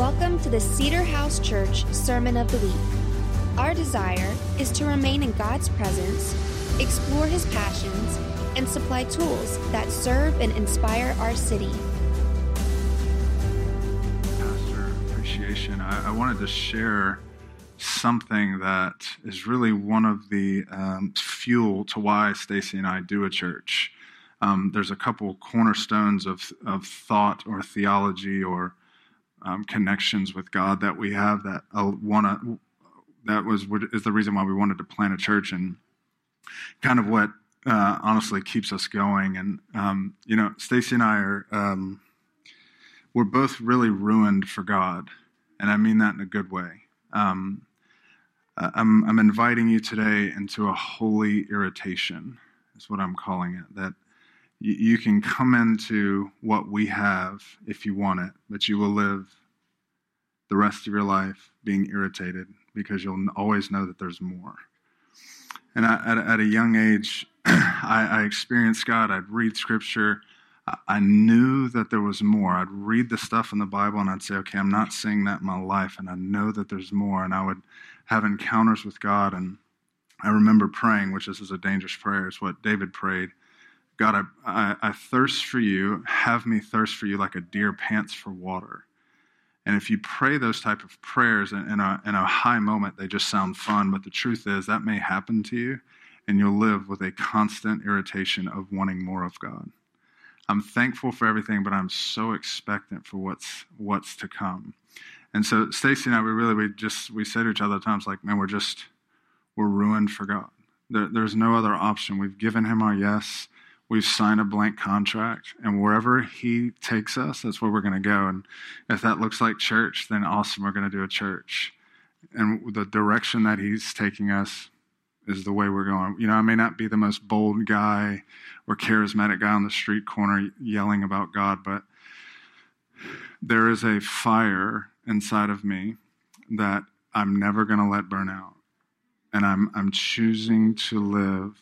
Welcome to the Cedar House Church Sermon of the Week. Our desire is to remain in God's presence, explore His passions, and supply tools that serve and inspire our city. Pastor Appreciation. I, I wanted to share something that is really one of the um, fuel to why Stacy and I do a church. Um, there's a couple cornerstones of, of thought or theology or um, connections with God that we have that uh, want to, that was is the reason why we wanted to plant a church and kind of what uh, honestly keeps us going. And um, you know, Stacy and I are um, we're both really ruined for God, and I mean that in a good way. Um, I'm, I'm inviting you today into a holy irritation. Is what I'm calling it. That you can come into what we have if you want it, but you will live the rest of your life being irritated because you'll always know that there's more. And I, at, at, a young age, I, I, experienced God. I'd read scripture. I, I knew that there was more. I'd read the stuff in the Bible and I'd say, okay, I'm not seeing that in my life. And I know that there's more. And I would have encounters with God. And I remember praying, which this is a dangerous prayer, It's what David prayed God, I, I, I, thirst for you. Have me thirst for you like a deer pants for water. And if you pray those type of prayers in, in, a, in a high moment, they just sound fun. But the truth is that may happen to you, and you'll live with a constant irritation of wanting more of God. I'm thankful for everything, but I'm so expectant for what's what's to come. And so Stacy and I, we really we just we say to each other at times like, man, we're just we're ruined for God. There, there's no other option. We've given Him our yes we've signed a blank contract and wherever he takes us that's where we're going to go. And if that looks like church then awesome we're going to do a church. And the direction that he's taking us is the way we're going. You know i may not be the most bold guy or charismatic guy on the street corner yelling about god but there is a fire inside of me that i'm never going to let burn out. And i'm i'm choosing to live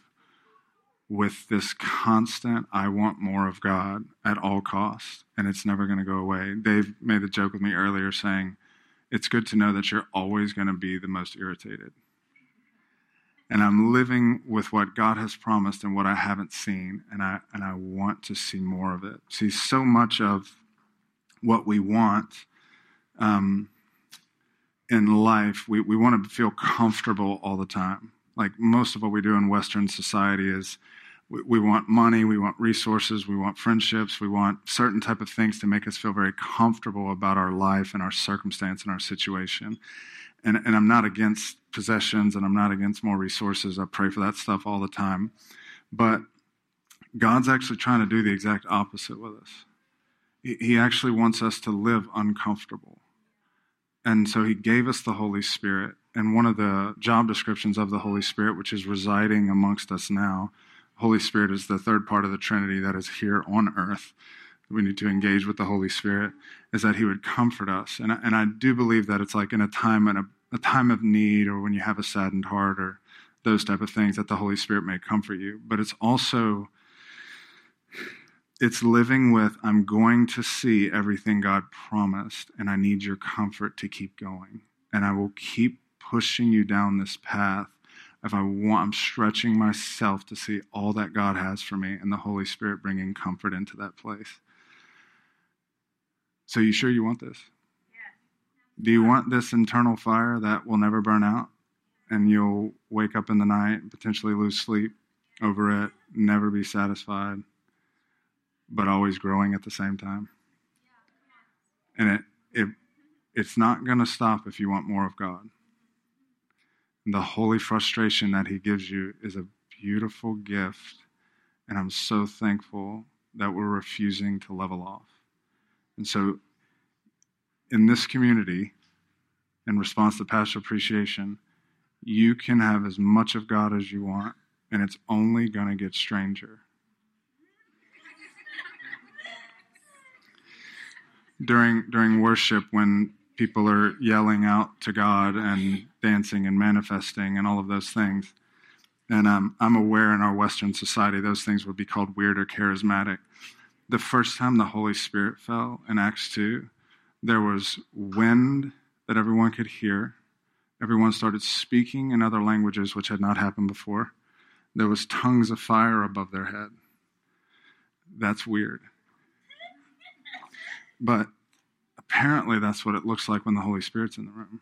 with this constant, I want more of God at all costs, and it's never going to go away. Dave made the joke with me earlier saying, it's good to know that you're always going to be the most irritated. And I'm living with what God has promised and what I haven't seen, and I, and I want to see more of it. See, so much of what we want um, in life, we, we want to feel comfortable all the time. Like most of what we do in Western society is we, want money, we want resources, we want friendships, we want certain type of things to make us feel very comfortable about our life and our circumstance and our situation. And, and I'm not against possessions and I'm not against more resources. I pray for that stuff all the time. But God's actually trying to do the exact opposite with us. He actually wants us to live uncomfortable. And so he gave us the Holy Spirit. And one of the job descriptions of the Holy Spirit, which is residing amongst us now, Holy Spirit is the third part of the Trinity that is here on earth. We need to engage with the Holy Spirit, is that He would comfort us. And I, and I do believe that it's like in a time in a, a time of need or when you have a saddened heart or those type of things that the Holy Spirit may comfort you. But it's also it's living with I'm going to see everything God promised, and I need your comfort to keep going. And I will keep pushing you down this path if I want, I'm stretching myself to see all that God has for me and the Holy Spirit bringing comfort into that place. So, you sure you want this? Do you want this internal fire that will never burn out? And you'll wake up in the night, potentially lose sleep over it, never be satisfied, but always growing at the same time. And it, it it's not going to stop if you want more of God the holy frustration that He gives you is a beautiful gift. And I'm so thankful that we're refusing to level off. And so, in this community, in response to pastor appreciation, you can have as much of God as you want, and it's only going to get stranger. during during worship when people are yelling out to God and dancing and manifesting and all of those things. And um, I'm aware in our Western society, those things would be called weird or charismatic. The first time the Holy Spirit fell in Acts 2, There was wind that everyone could hear. Everyone started speaking in other languages, which had not happened before. There was tongues of fire above their head. That's weird. But apparently, that's what it looks like when the Holy Spirit's in the room.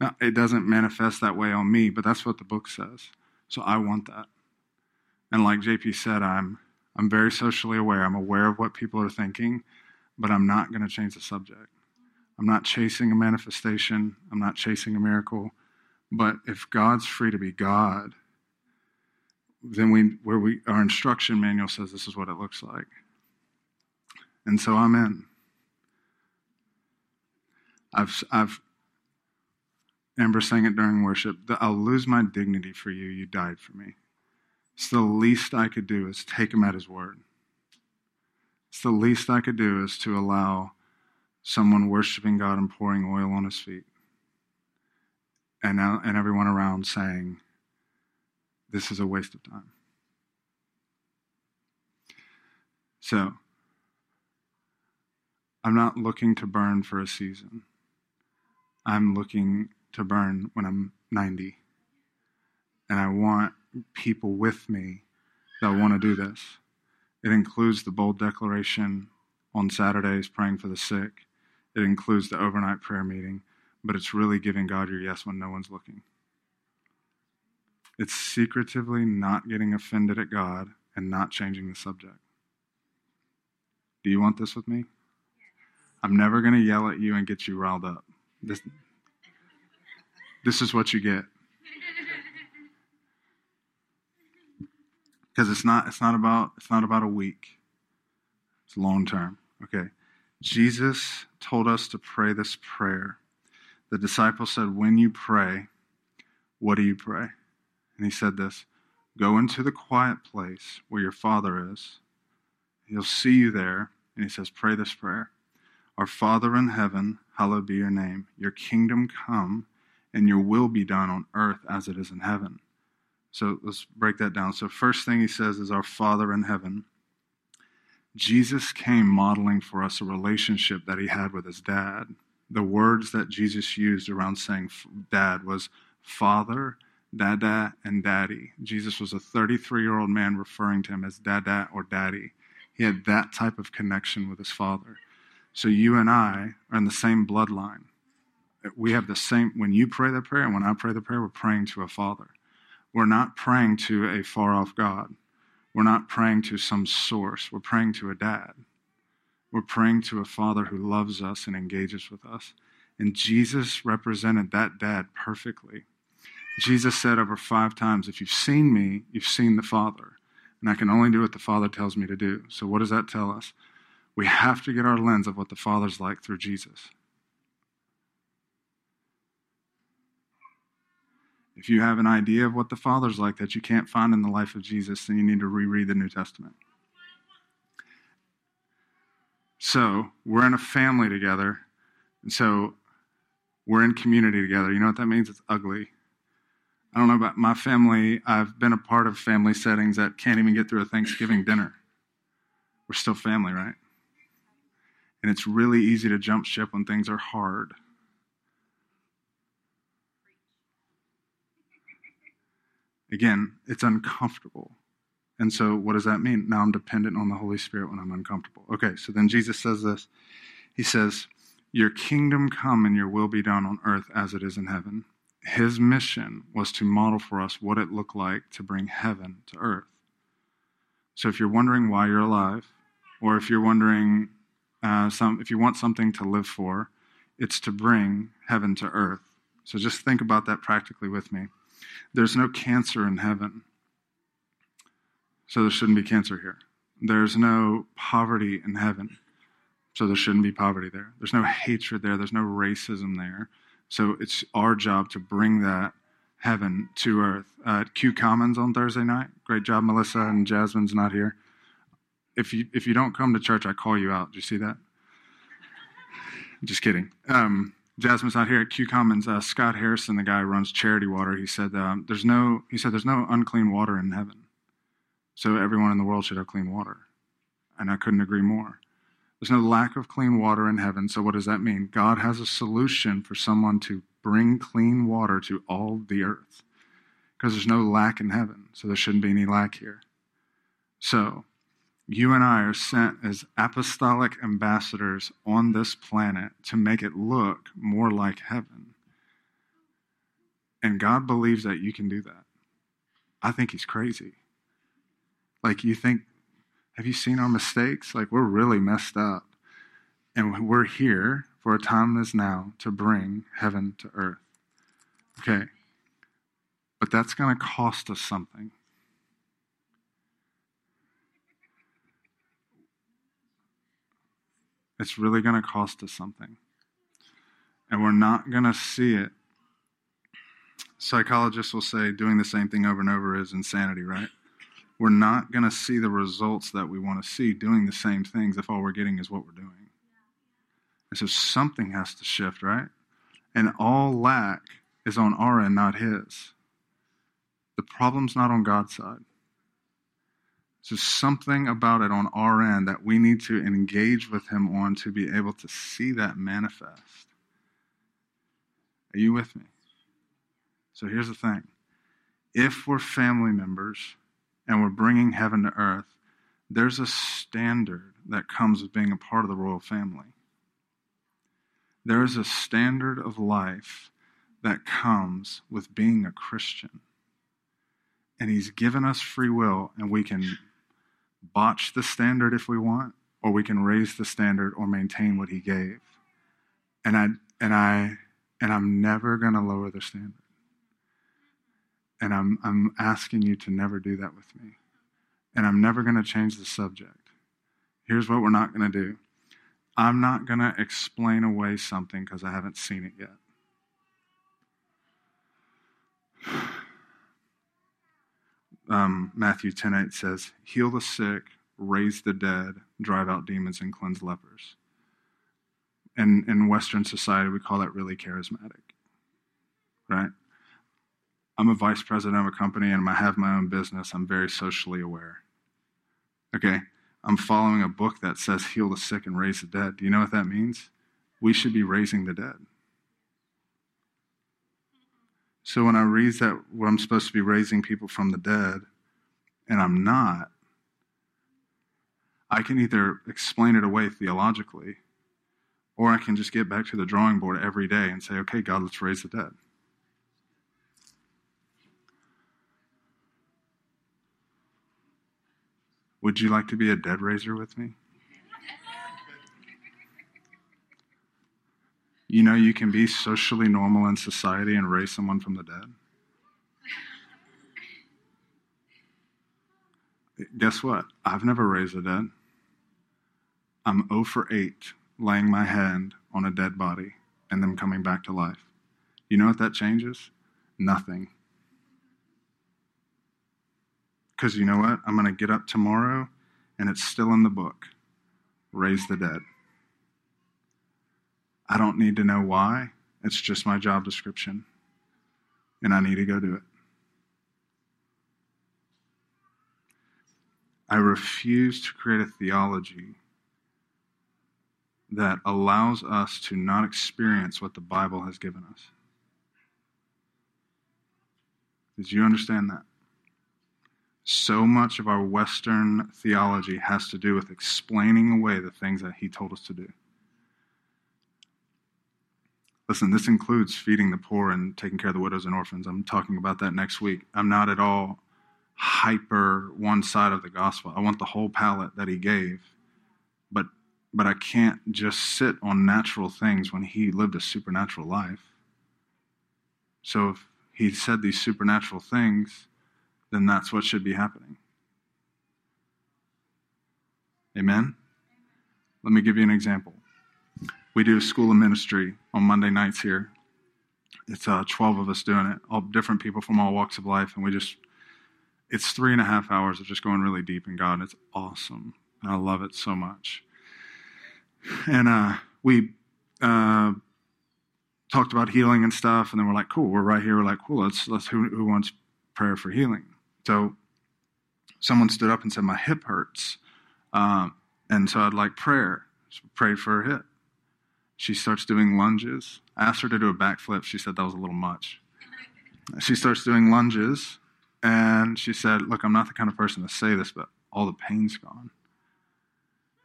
Now, it doesn't manifest that way on me, but that's what the book says. So I want that. And like JP said, I'm I'm very socially aware. I'm aware of what people are thinking, but I'm not going to change the subject. I'm not chasing a manifestation. I'm not chasing a miracle. But if God's free to be God, then we where we our instruction manual says this is what it looks like. And so I'm in. I've I've Amber sang it during worship. I'll lose my dignity for you. You died for me. It's the least I could do is take him at his word. It's the least I could do is to allow someone worshiping God and pouring oil on his feet. And, and everyone around saying, this is a waste of time. So, I'm not looking to burn for a season. I'm looking to burn when I'm 90. And I want people with me that want to do this. It includes the bold declaration on Saturdays praying for the sick. It includes the overnight prayer meeting, but it's really giving God your yes when no one's looking. It's secretively not getting offended at God and not changing the subject. Do you want this with me? I'm never going to yell at you and get you riled up. This, this is what you get. Because it's not it's not about it's not about a week. It's long term. Okay. Jesus told us to pray this prayer. The disciples said, When you pray, what do you pray? And he said this Go into the quiet place where your Father is. He'll see you there. And he says, Pray this prayer Our Father in heaven, hallowed be your name. Your kingdom come, and your will be done on earth as it is in heaven. So let's break that down. So, first thing he says is, Our Father in heaven. Jesus came modeling for us a relationship that he had with his dad. The words that Jesus used around saying dad was father, dada, and daddy. Jesus was a 33 year old man referring to him as dada or daddy. He had that type of connection with his father. So you and I are in the same bloodline. We have the same, when you pray the prayer and when I pray the prayer, we're praying to a father. We're not praying to a far off God. We're not praying to some source. We're praying to a dad. We're praying to a father who loves us and engages with us. And Jesus represented that dad perfectly. Jesus said over five times, If you've seen me, you've seen the Father. And I can only do what the Father tells me to do. So, what does that tell us? We have to get our lens of what the Father's like through Jesus. If you have an idea of what the Father's like that you can't find in the life of Jesus, then you need to reread the New Testament. So, we're in a family together. And so, we're in community together. You know what that means? It's ugly. I don't know about my family. I've been a part of family settings that can't even get through a Thanksgiving dinner. We're still family, right? And it's really easy to jump ship when things are hard. Again, it's uncomfortable. And so, what does that mean? Now I'm dependent on the Holy Spirit when I'm uncomfortable. Okay, so then Jesus says this He says, Your kingdom come and your will be done on earth as it is in heaven. His mission was to model for us what it looked like to bring heaven to earth. So, if you're wondering why you're alive, or if you're wondering uh, some, if you want something to live for, it's to bring heaven to earth. So, just think about that practically with me. There's no cancer in heaven. So there shouldn't be cancer here. There's no poverty in heaven. So there shouldn't be poverty there. There's no hatred there. There's no racism there. So it's our job to bring that heaven to earth. Uh, Q Commons on Thursday night. Great job, Melissa and Jasmine's not here. If you if you don't come to church, I call you out. Do you see that? Just kidding. Um, Jasmine's not here at Q Commons. Uh, Scott Harrison, the guy who runs Charity Water, he said um, there's no he said there's no unclean water in heaven, so everyone in the world should have clean water, and I couldn't agree more. There's no lack of clean water in heaven. So, what does that mean? God has a solution for someone to bring clean water to all the earth because there's no lack in heaven. So, there shouldn't be any lack here. So, you and I are sent as apostolic ambassadors on this planet to make it look more like heaven. And God believes that you can do that. I think He's crazy. Like, you think have you seen our mistakes? Like, we're really messed up. And we're here for a time as now to bring heaven to earth. Okay. But that's going to cost us something. It's really going to cost us something. And we're not going to see it. Psychologists will say doing the same thing over and over is insanity, right? we're not going to see the results that we want to see doing the same things if all we're getting is what we're doing. And so something has to shift, right? And all lack is on our end, not his. The problem's not on God's side. So something about it on our end that we need to engage with him on to be able to see that manifest. Are you with me? So here's the thing. If we're family members, and we're bringing heaven to earth, there's a standard that comes with being a part of the royal family. There is a standard of life that comes with being a Christian. And He's given us free will, and we can botch the standard if we want, or we can raise the standard or maintain what He gave. And I and I and I'm never going to lower the standard. And I'm, I'm asking you to never do that with me. And I'm never going to change the subject. Here's what we're not going to do I'm not going to explain away something because I haven't seen it yet. Um, Matthew 10 8 says, Heal the sick, raise the dead, drive out demons, and cleanse lepers. And in Western society, we call that really charismatic, right? I'm a vice president of a company and I have my own business. I'm very socially aware. Okay? I'm following a book that says heal the sick and raise the dead. Do you know what that means? We should be raising the dead. So when I read that what I'm supposed to be raising people from the dead and I'm not, I can either explain it away theologically or I can just get back to the drawing board every day and say, okay, God, let's raise the dead. Would you like to be a dead raiser with me? You know, you can be socially normal in society and raise someone from the dead. Guess what? I've never raised a dead. I'm 0 for 8 laying my hand on a dead body and them coming back to life. You know what that changes? Nothing. Because you know what? I'm going to get up tomorrow and it's still in the book raise the dead. I don't need to know why. It's just my job description. And I need to go do it. I refuse to create a theology that allows us to not experience what the Bible has given us. Did you understand that? so much of our Western theology has to do with explaining away the things that he told us to do. Listen, this includes feeding the poor and taking care of the widows and orphans. I'm talking about that next week. I'm not at all hyper one side of the gospel. I want the whole palette that he gave. But but I can't just sit on natural things when he lived a supernatural life. So if he said these supernatural things, then that's what should be happening. Amen? Let me give you an example. We do a school of ministry on Monday nights here. It's uh, 12 of us doing it, all different people from all walks of life, and we just, it's three and a half hours of just going really deep in God. It's awesome. And I love it so much. And uh, we uh, talked about healing and stuff, and then we're like, cool, we're right here. We're like, cool, let's, let's who, who wants prayer for healing? So someone stood up and said, My hip hurts. Um, and so I'd like prayer. So prayed for her hip. She starts doing lunges. I asked her to do a backflip. She said that was a little much. She starts doing lunges, and she said, Look, I'm not the kind of person to say this, but all the pain's gone.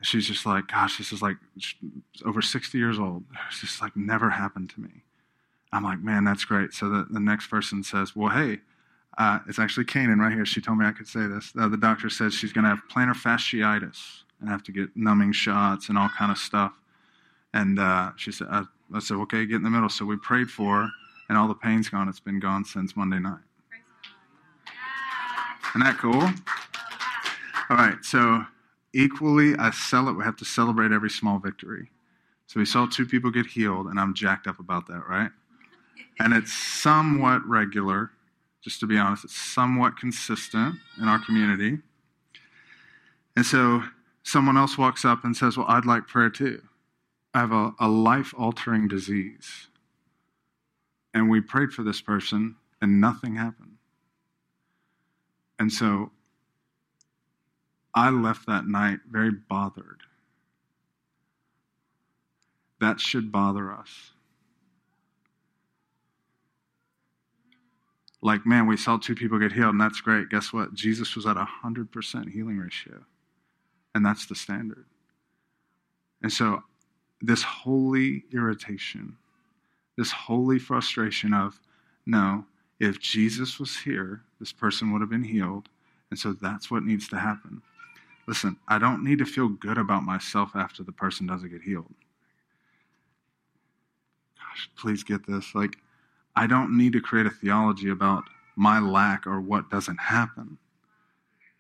She's just like, Gosh, this is like over 60 years old. It's just like never happened to me. I'm like, Man, that's great. So the, the next person says, Well, hey, uh, it's actually Kanan right here. She told me I could say this. Uh, the doctor said she's going to have plantar fasciitis and have to get numbing shots and all kind of stuff. And uh, she said, I, I, said, okay, get in the middle. So we prayed for her, and all the pain's gone. It's been gone since Monday night. Isn't that cool? All right, so equally, I sell it. We have to celebrate every small victory. So we saw two people get healed, and I'm jacked up about that, right? And it's somewhat regular just to be honest. It's somewhat consistent in our community. And so someone else walks up and says, Well, I'd like prayer too. I have a, a life altering disease. And we prayed for this person, and nothing happened. And so I left that night very bothered. That should bother us. like, man, we saw two people get healed, and that's great. Guess what? Jesus was at a 100% healing ratio, and that's the standard. And so, this holy irritation, this holy frustration of, no, if Jesus was here, this person would have been healed. And so that's what needs to happen. Listen, I don't need to feel good about myself after the person doesn't get healed. Gosh, please get this. Like, I don't need to create a theology about my lack or what doesn't happen.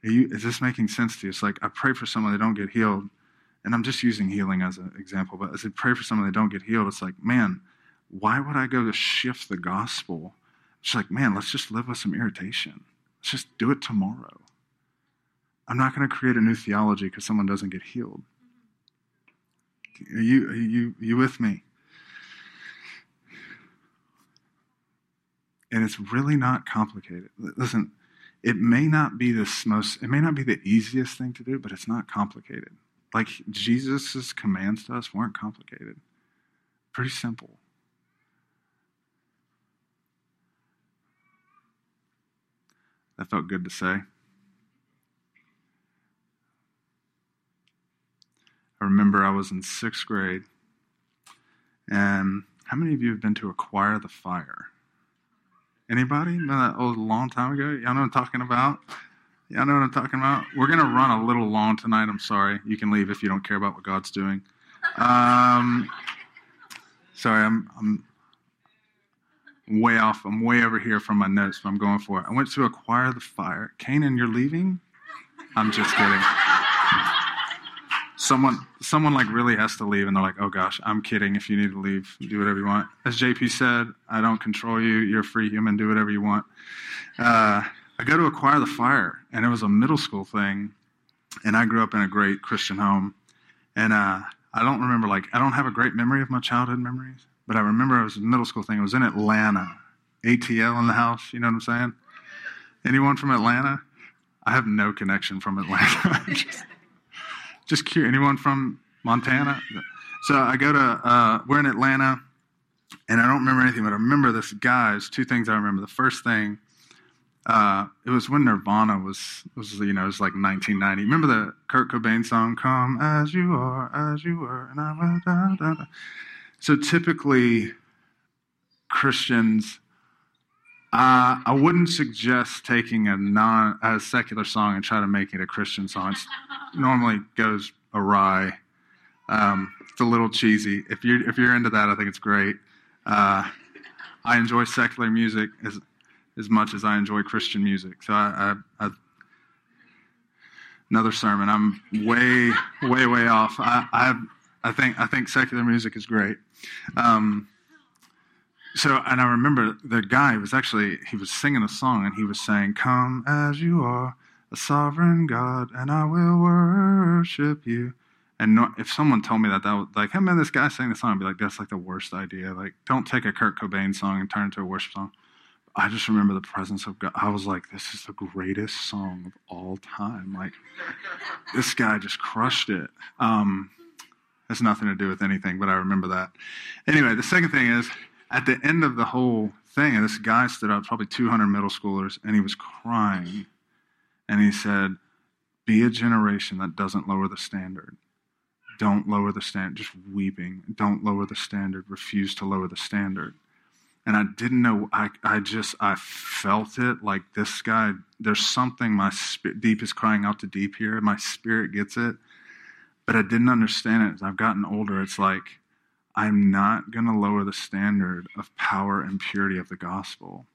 You, is this making sense to you? It's like I pray for someone they don't get healed, and I'm just using healing as an example, but as I pray for someone they don't get healed, it's like, man, why would I go to shift the gospel? It's like, man, let's just live with some irritation. Let's just do it tomorrow. I'm not going to create a new theology because someone doesn't get healed. Are you, are you, are you with me? and it's really not complicated. Listen, it may not be the most, it may not be the easiest thing to do, but it's not complicated. Like Jesus' commands to us weren't complicated. Pretty simple. That felt good to say. I remember I was in sixth grade, and how many of you have been to Acquire the Fire? Anybody? That was a long time ago. Y'all know what I'm talking about? Y'all know what I'm talking about? We're going to run a little long tonight. I'm sorry. You can leave if you don't care about what God's doing. Um, sorry, I'm, I'm way off. I'm way over here from my notes, but I'm going for it. I went to acquire the fire. Canaan, you're leaving? I'm just kidding someone someone like really has to leave and they're like oh gosh i'm kidding if you need to leave do whatever you want as jp said i don't control you you're a free human do whatever you want uh, i go to acquire the fire and it was a middle school thing and i grew up in a great christian home and uh, i don't remember like i don't have a great memory of my childhood memories but i remember it was a middle school thing it was in atlanta atl in the house you know what i'm saying anyone from atlanta i have no connection from atlanta Just curious. Anyone from Montana? So I go to, uh, we're in Atlanta, and I don't remember anything, but I remember this guy's two things I remember. The first thing, uh, it was when Nirvana was, was, you know, it was like 1990. Remember the Kurt Cobain song, Come As You Are, As You Were, and I da, da, da. So typically, Christians, uh, I wouldn't suggest taking a non a secular song and try to make it a Christian song. It normally goes awry. Um, it's a little cheesy. If you if you're into that, I think it's great. Uh, I enjoy secular music as as much as I enjoy Christian music. So I, I, I another sermon. I'm way way way off. I I, I think I think secular music is great. Um, so, and I remember the guy was actually, he was singing a song and he was saying, Come as you are, a sovereign God, and I will worship you. And no, if someone told me that, that was like, hey man, this guy sang the song, I'd be like, that's like the worst idea. Like, don't take a Kurt Cobain song and turn it into a worship song. I just remember the presence of God. I was like, this is the greatest song of all time. Like, this guy just crushed it. Um, has nothing to do with anything, but I remember that. Anyway, the second thing is at the end of the whole thing, this guy stood up, probably 200 middle schoolers, and he was crying. And he said, Be a generation that doesn't lower the standard. Don't lower the standard. Just weeping. Don't lower the standard. Refuse to lower the standard. And I didn't know, I, I just, I felt it like this guy, there's something my spirit, deep is crying out to deep here. My spirit gets it. But I didn't understand it as I've gotten older. It's like, I'm not going to lower the standard of power and purity of the gospel.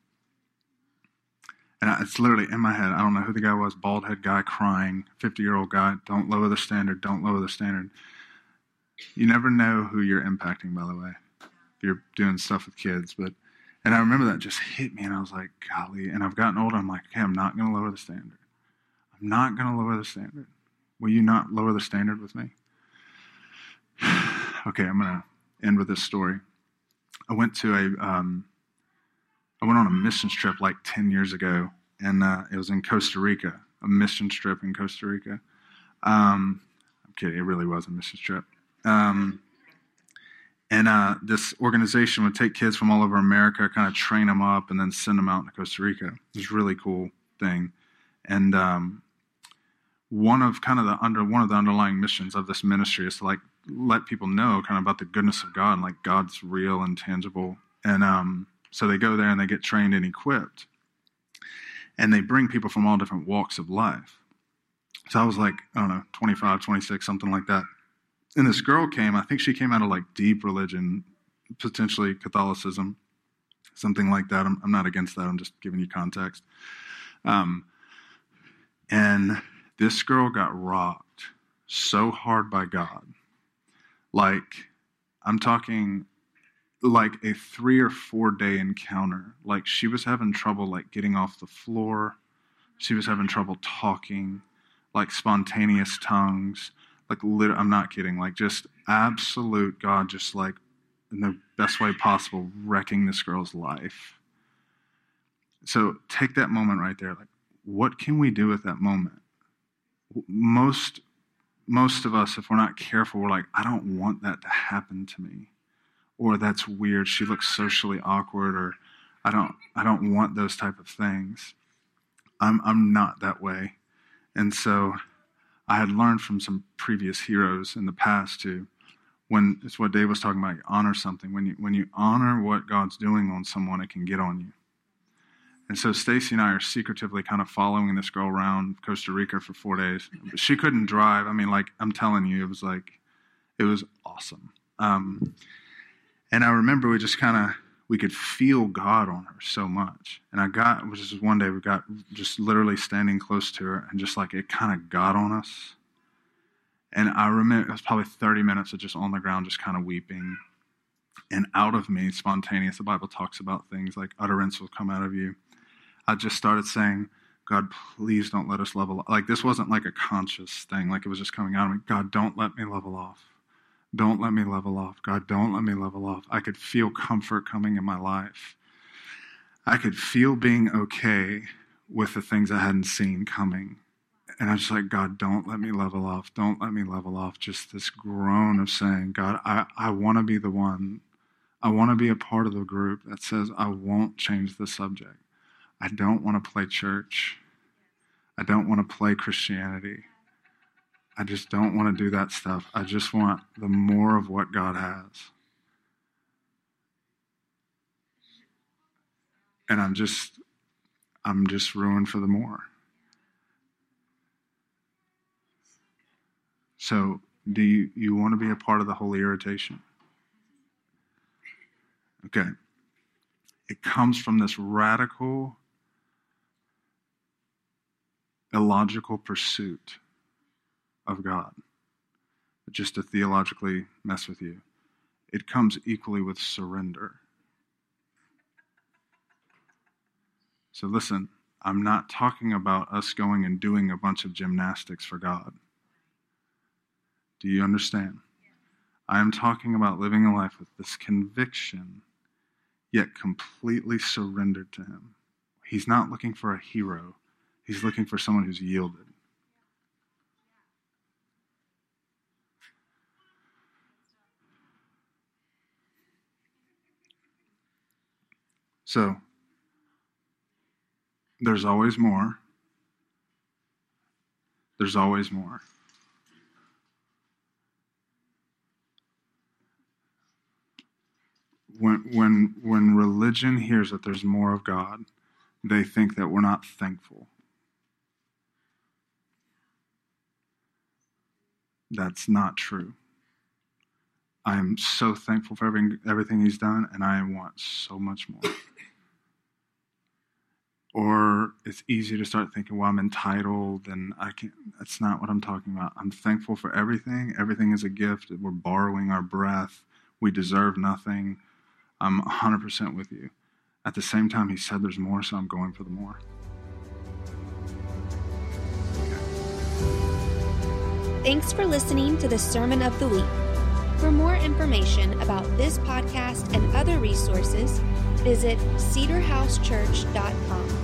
And it's literally in my head. I don't know who the guy was, bald head guy crying, 50 year old guy. Don't lower the standard. Don't lower the standard. You never know who you're impacting, by the way. You're doing stuff with kids. But, and I remember that just hit me, and I was like, golly. And I've gotten older. I'm like, okay, I'm not going to lower the standard. I'm not going to lower the standard. Will you not lower the standard with me? okay, I'm going to end with this story. I went to a, um, I went on a missions trip like 10 years ago, and uh, it was in Costa Rica, a missions trip in Costa Rica. Um, I'm kidding, it really was a missions trip. Um, and uh, this organization would take kids from all over America, kind of train them up, and then send them out to Costa Rica. It was a really cool thing. And um, one of kind of the under one of the underlying missions of this ministry is to like let people know kind of about the goodness of God and like God's real and tangible. And um, so they go there and they get trained and equipped. And they bring people from all different walks of life. So I was like, I don't know, 25, 26, something like that. And this girl came, I think she came out of like deep religion, potentially Catholicism, something like that. I'm, I'm not against that. I'm just giving you context. Um, and this girl got rocked so hard by God. Like, I'm talking like a three or four day encounter. Like, she was having trouble, like, getting off the floor. She was having trouble talking, like, spontaneous tongues. Like, lit- I'm not kidding. Like, just absolute God, just like, in the best way possible, wrecking this girl's life. So, take that moment right there. Like, what can we do with that moment? most most of us, if we're not careful, we're like, I don't want that to happen to me. Or that's weird. She looks socially awkward, or I don't I don't want those type of things. I'm I'm not that way. And so I had learned from some previous heroes in the past to when it's what Dave was talking about, honor something. When you when you honor what God's doing on someone, it can get on you. And so Stacy and I are secretively kind of following this girl around Costa Rica for four days. She couldn't drive. I mean, like I'm telling you, it was like it was awesome. Um, and I remember we just kind of we could feel God on her so much. And I got which is one day we got just literally standing close to her and just like it kind of got on us. And I remember it was probably 30 minutes of just on the ground, just kind of weeping. And out of me, spontaneous, the Bible talks about things like utterance will come out of you I just started saying, God, please don't let us level off. Like this wasn't like a conscious thing, like it was just coming out of me. God, don't let me level off. Don't let me level off. God, don't let me level off. I could feel comfort coming in my life. I could feel being okay with the things I hadn't seen coming. And I was like, God, don't let me level off. Don't let me level off. Just this groan of saying, God, I, I want to be the one. I want to be a part of the group that says, I won't change the subject. I don't want to play church. I don't want to play Christianity. I just don't want to do that stuff. I just want the more of what God has. And I'm just I'm just ruined for the more. So, do you, you want to be a part of the holy irritation? Okay. It comes from this radical illogical pursuit of God, just to theologically mess with you. It comes equally with surrender. So listen, I'm not talking about us going and doing a bunch of gymnastics for God. Do you understand? I am talking about living a life with this conviction, yet completely surrendered to Him. He's not looking for a hero. He's looking for someone who's yielded. So, there's always more. There's always more. When, when, when religion hears that there's more of God, they think that we're not thankful. That's not true. I am so thankful for everything, everything he's done, and I want so much more. or it's easy to start thinking, well, I'm entitled and I can't. That's not what I'm talking about. I'm thankful for everything. Everything is a gift. We're borrowing our breath. We deserve nothing. I'm 100% with you. At the same time, he said there's more, so I'm going for the more. Thanks for listening to the Sermon of the Week. For more information about this podcast and other resources, visit cedarhousechurch.com.